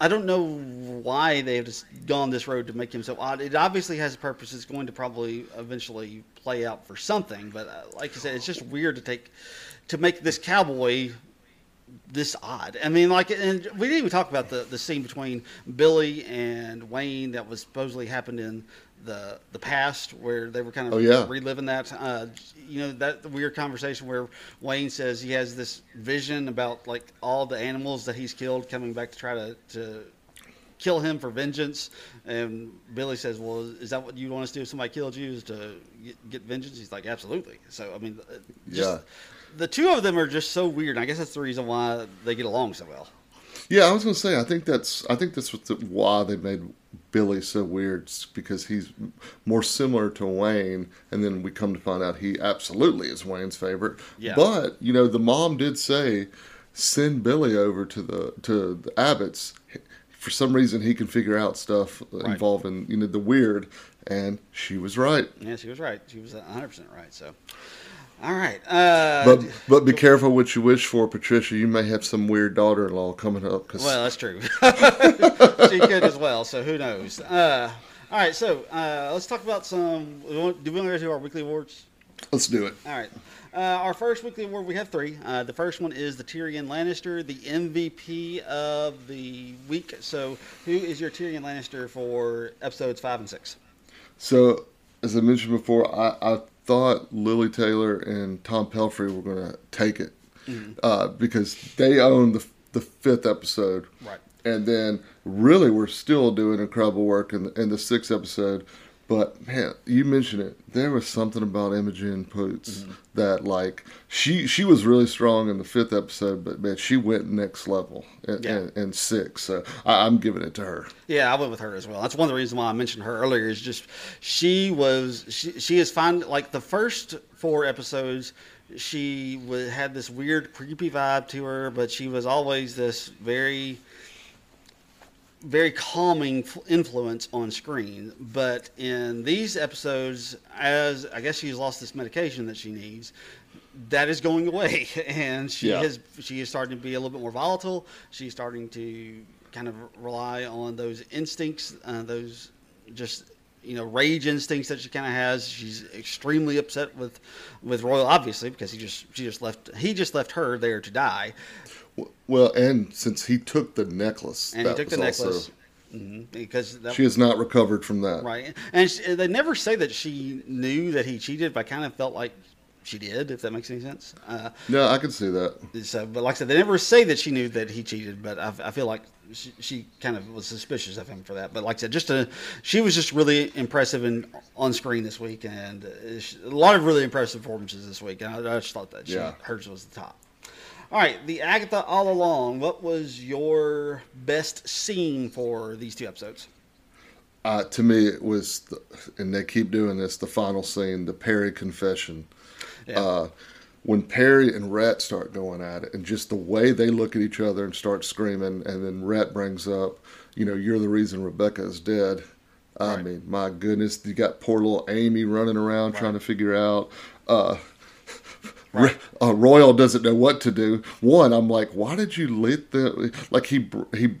I don't know why they have just gone this road to make him so odd. It obviously has a purpose. It's going to probably eventually play out for something. But uh, like I said, it's just weird to take to make this cowboy this odd. I mean, like, and we didn't even talk about the the scene between Billy and Wayne that was supposedly happened in the the past, where they were kind of Oh, yeah. reliving that. Uh, you know, that weird conversation where Wayne says he has this vision about like all the animals that he's killed coming back to try to to kill him for vengeance. And Billy says, "Well, is that what you want us to do if somebody killed you? Is to get, get vengeance?" He's like, "Absolutely." So, I mean, uh, just, Yeah. the two of them are just so weird. And I guess that's the reason why they get along so well. Yeah. I was gonna say I think that's I think that's what the, why they made Billy so weird because he's more similar to Wayne, and then we come to find out he absolutely is Wayne's favorite. Yeah. But you know, the mom did say send Billy over to the to the Abbotts. For some reason, he can figure out stuff involving you know the weird, and she was right. Yeah, she was right. She was 100 percent right. So, all right. Uh, But but be careful what you wish for, Patricia. You may have some weird daughter-in-law coming up. Cause Well, that's true. she could as well. So who knows? Uh, all right. So uh, let's talk about some. Do we want to do our weekly awards? let's do it. All right. Uh, our first weekly award, we have three. Uh, the first one is the Tyrion Lannister, the MVP of the week. So, who is your Tyrion Lannister for episodes five and six? So, as I mentioned before, I, I thought Lili Taylor and Tom Pelphrey were going to take it uh, because they own the the fifth episode, Right. And then really, we're still doing incredible work in the, in the sixth episode. But man, you mentioned it. There was something about Imogen Poots mm-hmm. that, like, she she was really strong in the fifth episode, but man, she went next level in, Yeah. in, in six. So I, I'm giving it to her. Yeah, I went with her as well. That's one of the reasons why I mentioned her earlier. Is just she was she she is fine. Like the first four episodes, she was, had this weird creepy vibe to her, but she was always this very very calming influence on screen. But in these episodes, as I guess she's lost this medication that she needs, that is going away, and she Yeah. has she is starting to be a little bit more volatile. She's starting to kind of rely on those instincts, uh, those just you know rage instincts that she kind of has. She's extremely upset with with Royal, obviously, because he just she just left he just left her there to die, Well, and since he took the necklace, and he that took the necklace Mhm, because that, She has not recovered from that. Right, and she, they never say that she knew that he cheated, but I kind of felt like she did, if that makes any sense. Uh, No, I can see that. so, but like I said, they never say that she knew that he cheated, but I, I feel like she, she kind of was suspicious of him for that. But like I said, just a, she was just really impressive and on screen this week, and uh, a lot of really impressive performances this week. And I, I just thought that she, Yeah. hers was the top. All right, the Agatha all along. What was your best scene for these two episodes? Uh, to me, it was, the, and they keep doing this. The final scene, the Perry confession. Yeah. Uh, when Perry and Rhett start going at it, and just the way they look at each other and start screaming, and then Rhett brings up, you know, you're the reason Rebecca is dead. I Right. mean, my goodness, you got poor little Amy running around trying to figure out. Uh, Ro- uh, Royal doesn't know what to do. One, I'm like, why did you let the like he he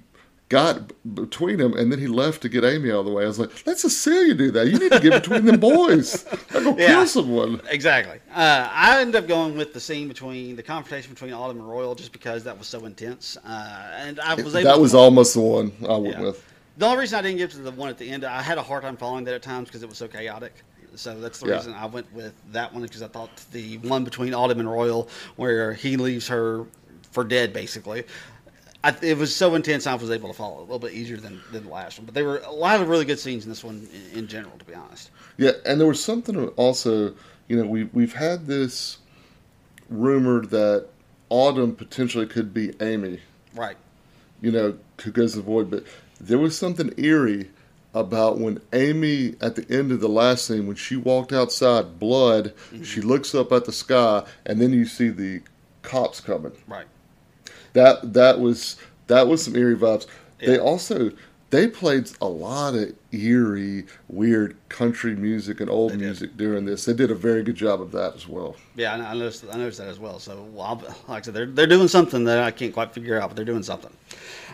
got between them and then he left to get Amy out of the way. I was like, let Cecilia do that. You need to get between them boys. I'm gonna Yeah. kill someone. Exactly. Uh, I ended up going with the scene between the confrontation between Autumn and Royal just because that was so intense, uh, and I was able. That was almost the one I went Yeah. with. The only reason I didn't get to the one at the end, I had a hard time following that at times because it was so chaotic. So that's the Yeah. reason I went with that one because I thought the one between Autumn and Royal, where he leaves her for dead, basically. I, it was so intense, I was able to follow it a little bit easier than, than the last one. But there were a lot of really good scenes in this one in, in general, to be honest. Yeah, and there was something also, you know, we we've had this rumored that Autumn potentially could be Amy, Right. you know, who goes to the void, but there was something eerie about when Amy at the end of the last scene when she walked outside, blood, Mm-hmm. she looks up at the sky and then you see the cops coming. Right. That that was that was some eerie vibes. They also they played a lot of eerie, weird country music and old music during this. They did a very good job of that as well. Yeah, I noticed. I noticed that as well. So, well, like I said, they're they're doing something that I can't quite figure out, but they're doing something.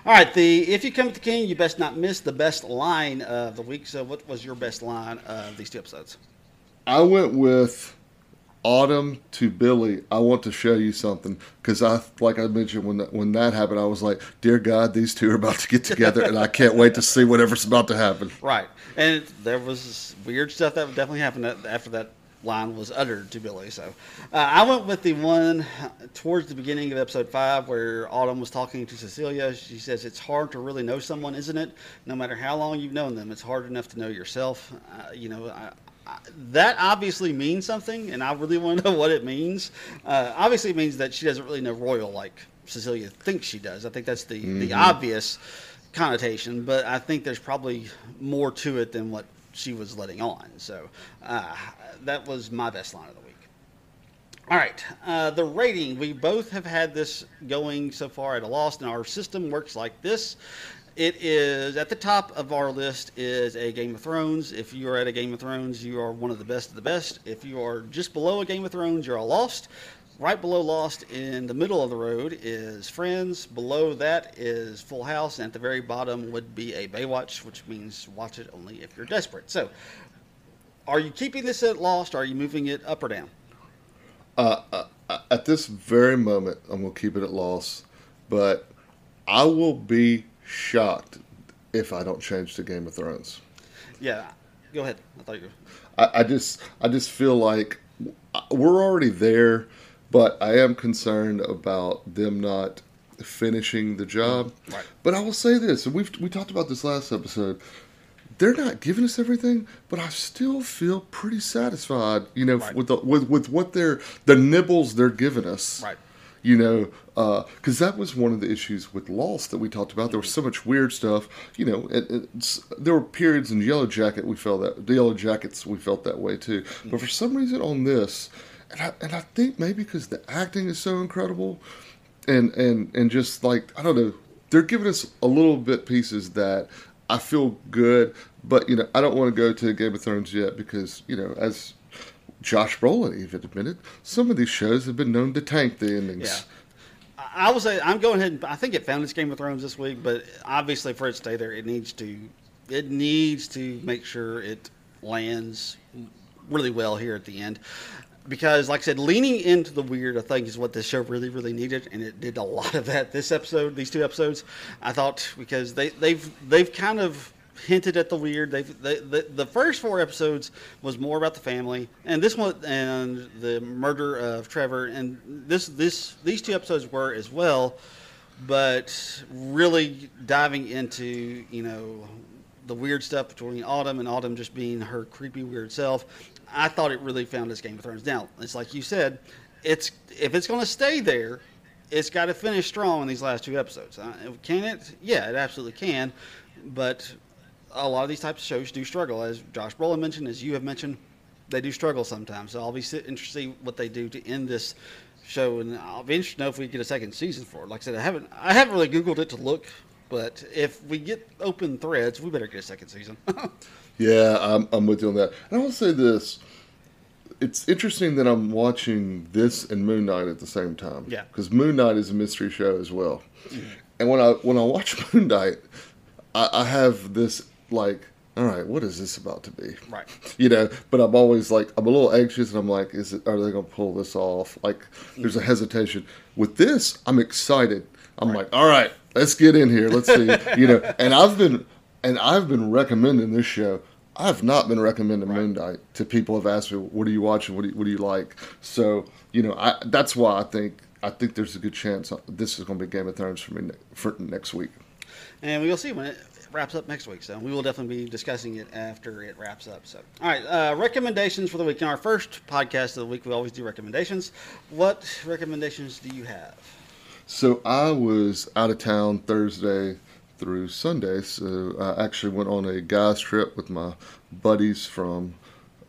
All right, the if you come with the king, you best not miss the best line of the week. So, what was your best line of these two episodes? I went with Autumn to Billy. I want to show you something because I, like I mentioned when that, when that happened, I was like, "Dear God, these two are about to get together, and I can't wait to see whatever's about to happen." Right, and there was weird stuff that definitely happened after that line was uttered to Billy. So, uh, I went with the one towards the beginning of episode five where Autumn was talking to Cecilia. She says, "It's hard to really know someone, isn't it? No matter how long you've known them, it's hard enough to know yourself." Uh, you know. I, that obviously means something, and I really want to know what it means. Uh, obviously, it means that she doesn't really know Royal like Cecilia thinks she does. I think that's the, the obvious connotation, but I think there's probably more to it than what she was letting on. So uh, that was my best line of the week. All right, uh, the rating. We both have had this going so far at a loss, and our system works like this. It is at the top of our list is a Game of Thrones. If you are at a Game of Thrones, you are one of the best of the best. If you are just below a Game of Thrones, you're a Lost. Right below Lost, in the middle of the road, is Friends. Below that is Full House, and at the very bottom would be a Baywatch, which means watch it only if you're desperate. So, are you keeping this at Lost? Are you moving it up or down? Uh, uh, uh, at this very moment, I'm gonna keep it at Lost, but I will be shocked if I don't change to Game of Thrones. Yeah, Go ahead. I thought you. I, I just I just feel like we're already there, but I am concerned about them not finishing the job. Right. But I will say this, and we've we talked about this last episode. They're not giving us everything, but I still feel pretty satisfied, you know, Right. with the with with what they're the nibbles they're giving us. Right. You know, uh, because that was one of the issues with Lost that we talked about. There was so much weird stuff. You know, it, there were periods in Yellowjacket we felt that the Yellowjackets we felt that way too. But for some reason on this, and I, and I think maybe because the acting is so incredible, and and and just like I don't know, they're giving us a little bit pieces that I feel good. But you know, I don't want to go to Game of Thrones yet because you know, as Josh Brolin even admitted, some of these shows have been known to tank the endings. Yeah. I will say I'm going ahead. and I think it found its Game of Thrones this week, but obviously for it to stay there, it needs to it needs to make sure it lands really well here at the end. Because, like I said, leaning into the weird, I think, is what this show really, really needed, and it did a lot of that. This episode, these two episodes, I thought, because they, they've they've kind of hinted at the weird. They've they, the the first four episodes was more about the family, and this one and the murder of Trevor, and this this these two episodes were as well, but really diving into you know the weird stuff between Autumn and Autumn just being her creepy weird self. I thought it really found its Game of Thrones. Now it's like you said, it's if it's going to stay there, it's got to finish strong in these last two episodes. Uh, can it? Yeah, it absolutely can. But a lot of these types of shows do struggle, as Josh Brolin mentioned, as you have mentioned, they do struggle sometimes. So I'll be interested to see what they do to end this show, and I'll be interested to know if we get a second season for it. Like I said, I haven't I haven't really googled it to look, but if we get open threads, we better get a second season. Yeah, I'm, I'm with you on that. And I will say this: it's interesting that I'm watching this and Moon Knight at the same time. Yeah. because Moon Knight is a mystery show as well. Mm-hmm. And when I when I watch Moon Knight, I, I have this like, all right, what is this about to be? Right. You know, but I'm always like, I'm a little anxious, and I'm like, is it? Are they going to pull this off? Like, there's a mm. hesitation. With this, I'm excited. I'm like, all right, let's get in here. Let's see. you know, and I've been and I've been recommending this show. I've not been recommending Moon Knight to people. Have asked me, "What are you watching? What do you, what do you like?" So you know, I, that's why I think I think there's a good chance uh, this is going to be Game of Thrones for me ne- for next week. and we will see when it wraps up next week. So we will definitely be discussing it after it wraps up. So, all right, uh, recommendations for the week. In our first podcast of the week, we always do recommendations. What recommendations do you have? So I was out of town Thursday through Sunday. So I actually went on a guys trip with my buddies from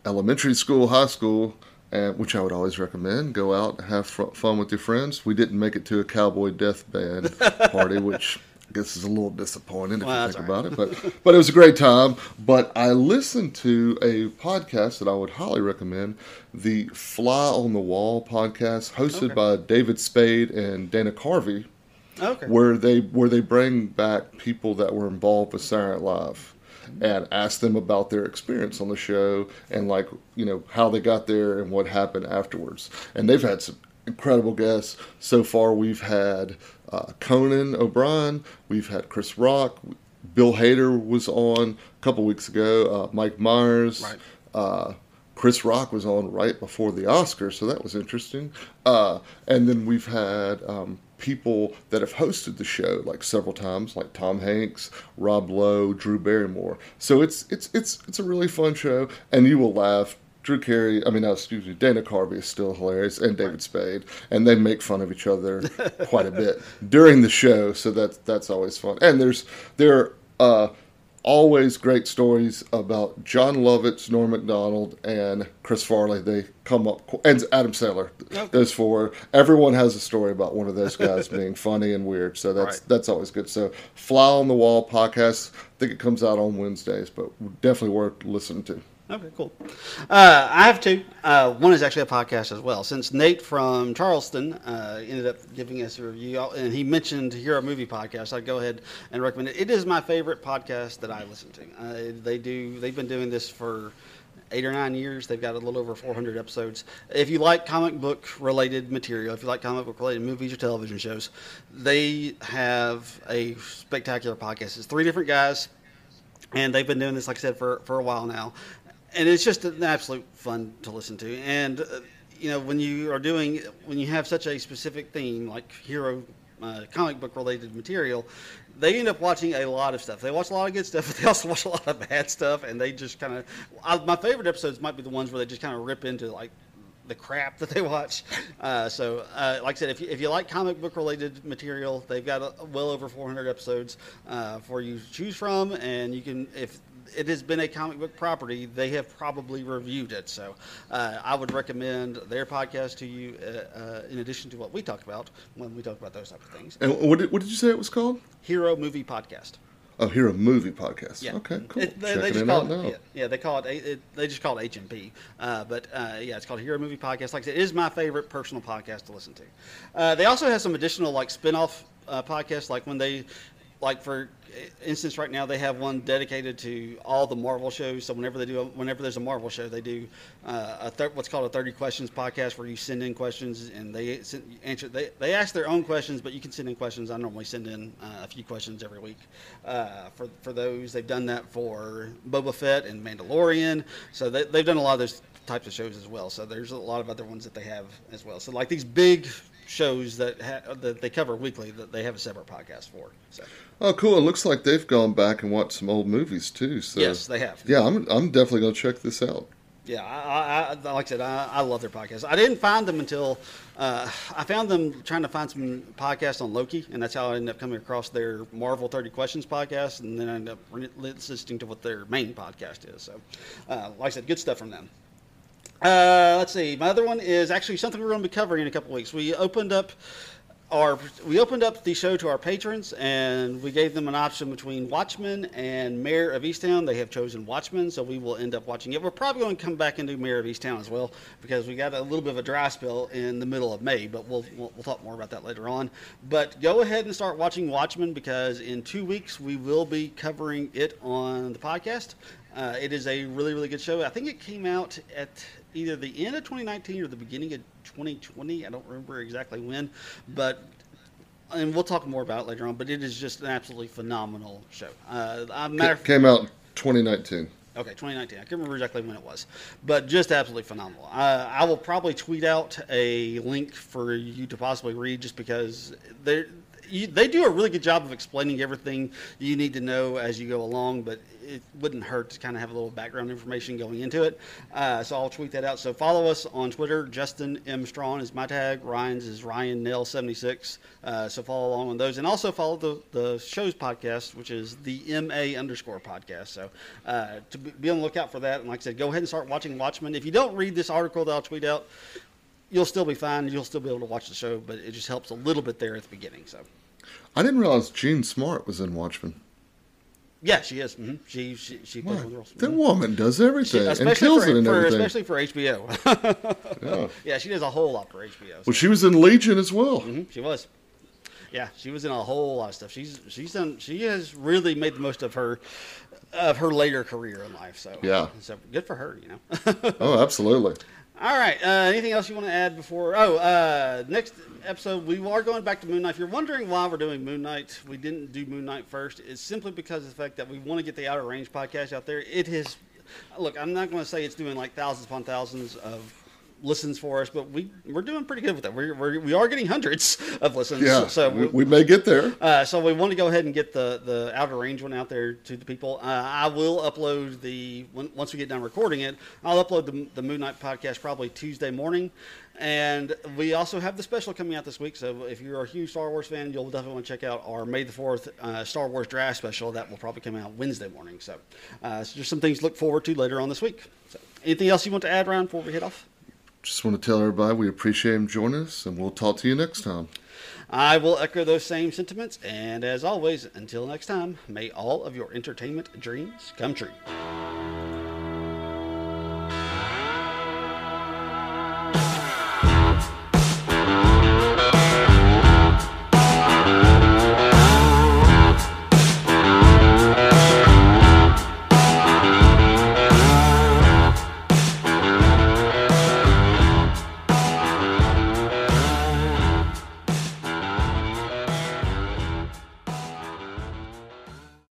elementary school, high school, and which I would always recommend. Go out, have fun with your friends. We didn't make it to a cowboy death band party, which guess is a little disappointing if Well, you think all about it. But but it was a great time. But I listened to a podcast that I would highly recommend, the Fly on the Wall podcast, hosted Okay. by David Spade and Dana Carvey Okay. where they where they bring back people that were involved with Saturday Night Live and ask them about their experience on the show and like you know how they got there and what happened afterwards. And they've had some incredible guests so far. We've had uh, Conan O'Brien, we've had Chris Rock, Bill Hader was on a couple weeks ago, uh, Mike Myers. Right. Uh, Chris Rock was on right before the Oscars, so that was interesting. Uh, and then we've had um, people that have hosted the show like several times, like Tom Hanks, Rob Lowe, Drew Barrymore. So it's it's it's it's a really fun show, and you will laugh. Drew Carey, I mean, no, excuse me, Dana Carvey is still hilarious, and David Spade, and they make fun of each other quite a bit during the show, so that's that's always fun. And there's there uh, always great stories about Jon Lovitz, Norm Macdonald, and Chris Farley. They come up, and Adam Sandler. Those four. Everyone has a story about one of those guys being funny and weird. So that's Right. that's always good. So Fly on the Wall podcast. I think it comes out on Wednesdays, but definitely worth listening to. Okay, cool. Uh, I have two. Uh, one is actually a podcast as well. Since Nate from Charleston uh, ended up giving us a review, and he mentioned Hero Movie Podcast, I'd go ahead and recommend it. It is my favorite podcast that I listen to. Uh, they do. They've been doing this for eight or nine years. They've got a little over 400 episodes. If you like comic book related material, if you like comic book related movies or television shows, they have a spectacular podcast. It's three different guys and they've been doing this, like I said, for for a while now, and it's just an absolute fun to listen to. And uh, you know, when you are doing when you have such a specific theme like hero uh, comic book related material, they end up watching a lot of stuff. They watch a lot of good stuff, but they also watch a lot of bad stuff. And they just kind of, my favorite episodes might be the ones where they just kind of rip into like the crap that they watch. Uh, so, uh, like I said, if you, if you like comic book related material, they've got a, well over 400 episodes uh, for you to choose from, and you can if it has been a comic book property, they have probably reviewed it. So, uh, I would recommend their podcast to you uh, uh, in addition to what we talk about when we talk about those type of things. And what did, what did you say it was called? Hero Movie Podcast. Oh, Hero Movie Podcast. Yeah. Okay, cool. It, they, they just it call out it, now. yeah, yeah, they call it, it. They just call it HMP. Uh, but uh, yeah, it's called Hero Movie Podcast. Like I said, it is my favorite personal podcast to listen to. Uh, they also have some additional like spin-off uh, podcasts, like when they, like for instance, right now they have one dedicated to all the Marvel shows. So whenever they do, a, whenever there's a Marvel show, they do uh, a thir- what's called a 30 questions podcast where you send in questions and they send, answer. They, they ask their own questions, but you can send in questions. I normally send in uh, a few questions every week uh, for for those. They've done that for Boba Fett and Mandalorian. So they, they've done a lot of those types of shows as well. So there's a lot of other ones that they have as well. So like these big shows that ha- that they cover weekly that they have a separate podcast for. So Oh, cool. It looks like they've gone back and watched some old movies too. So yes, they have. yeah, I'm I'm definitely gonna check this out. Yeah, I, I, like I said, I, I love their podcast. I didn't find them until uh, I found them trying to find some podcasts on Loki, and that's how I ended up coming across their Marvel 30 Questions podcast, and then I ended up listening to what their main podcast is. So, uh, like I said, good stuff from them. Uh, let's see. My other one is actually something we're going to be covering in a couple weeks. We opened up our we opened up the show to our patrons and we gave them an option between Watchmen and Mare of Easttown. They have chosen Watchmen, so we will end up watching it. We're probably going to come back and do Mare of Easttown as well because we got a little bit of a dry spell in the middle of May, but we'll we'll, we'll talk more about that later on. But go ahead and start watching Watchmen because in two weeks we will be covering it on the podcast. Uh, it is a really really good show. I think it came out at either the end of 2019 or the beginning of 2020. I don't remember exactly when, but and we'll talk more about it later on. But it is just an absolutely phenomenal show. Uh, matter of, Came out 2019. Okay, 2019. I can't remember exactly when it was, but just absolutely phenomenal. Uh, I will probably tweet out a link for you to possibly read, just because they they do a really good job of explaining everything you need to know as you go along. But it wouldn't hurt to kind of have a little background information going into it. Uh, so I'll tweet that out. So follow us on Twitter. Justin M Strawn is my tag. Ryan's is Ryan Nail 76. Uh, so follow along on those, and also follow the the show's podcast, which is the MA underscore podcast. So uh, to be on the lookout for that. And like I said, go ahead and start watching Watchmen. If you don't read this article that I'll tweet out, you'll still be fine. You'll still be able to watch the show, but it just helps a little bit there at the beginning. So. I didn't realize Jean Smart was in Watchmen. Yeah, she is. hmm She she she plays one of the roles. That Mhm. woman does everything and kills for, it and for everything. especially for HBO. Yeah. yeah, she does a whole lot for HBO. so- Well, she was in Legion as well. Mhm, she was. Yeah, she was in a whole lot of stuff. She's she's done. She has really made the most of her of her later career in life. So Yeah. so good for her. You know. Oh, absolutely. All right. Uh, anything else you want to add before? Oh, uh, next episode we are going back to Moon Knight. If you're wondering why we're doing Moon Knight, we didn't do Moon Knight first. It's simply because of the fact that we want to get the Outer Range podcast out there. It is. Look, I'm not going to say it's doing like thousands upon thousands of listens for us, but we we're doing pretty good with it. We're, we're we are getting hundreds of listens. Yeah. So we, we may get there. uh, so we want to go ahead and get the, the outer range one out there to the people. Uh, I will upload the when, once we get done recording it. I'll upload the, the Moon Knight podcast probably Tuesday morning, and we also have the special coming out this week. So if you're a huge Star Wars fan, you'll definitely want to check out our May the Fourth uh, Star Wars Draft special. That will probably come out Wednesday morning. So, uh, so just some things to look forward to later on this week. So, anything else you want to add, Ryan, before we head off? Just want to tell everybody we appreciate him joining us, and we'll talk to you next time. I will echo those same sentiments, and as always, until next time, may all of your entertainment dreams come true.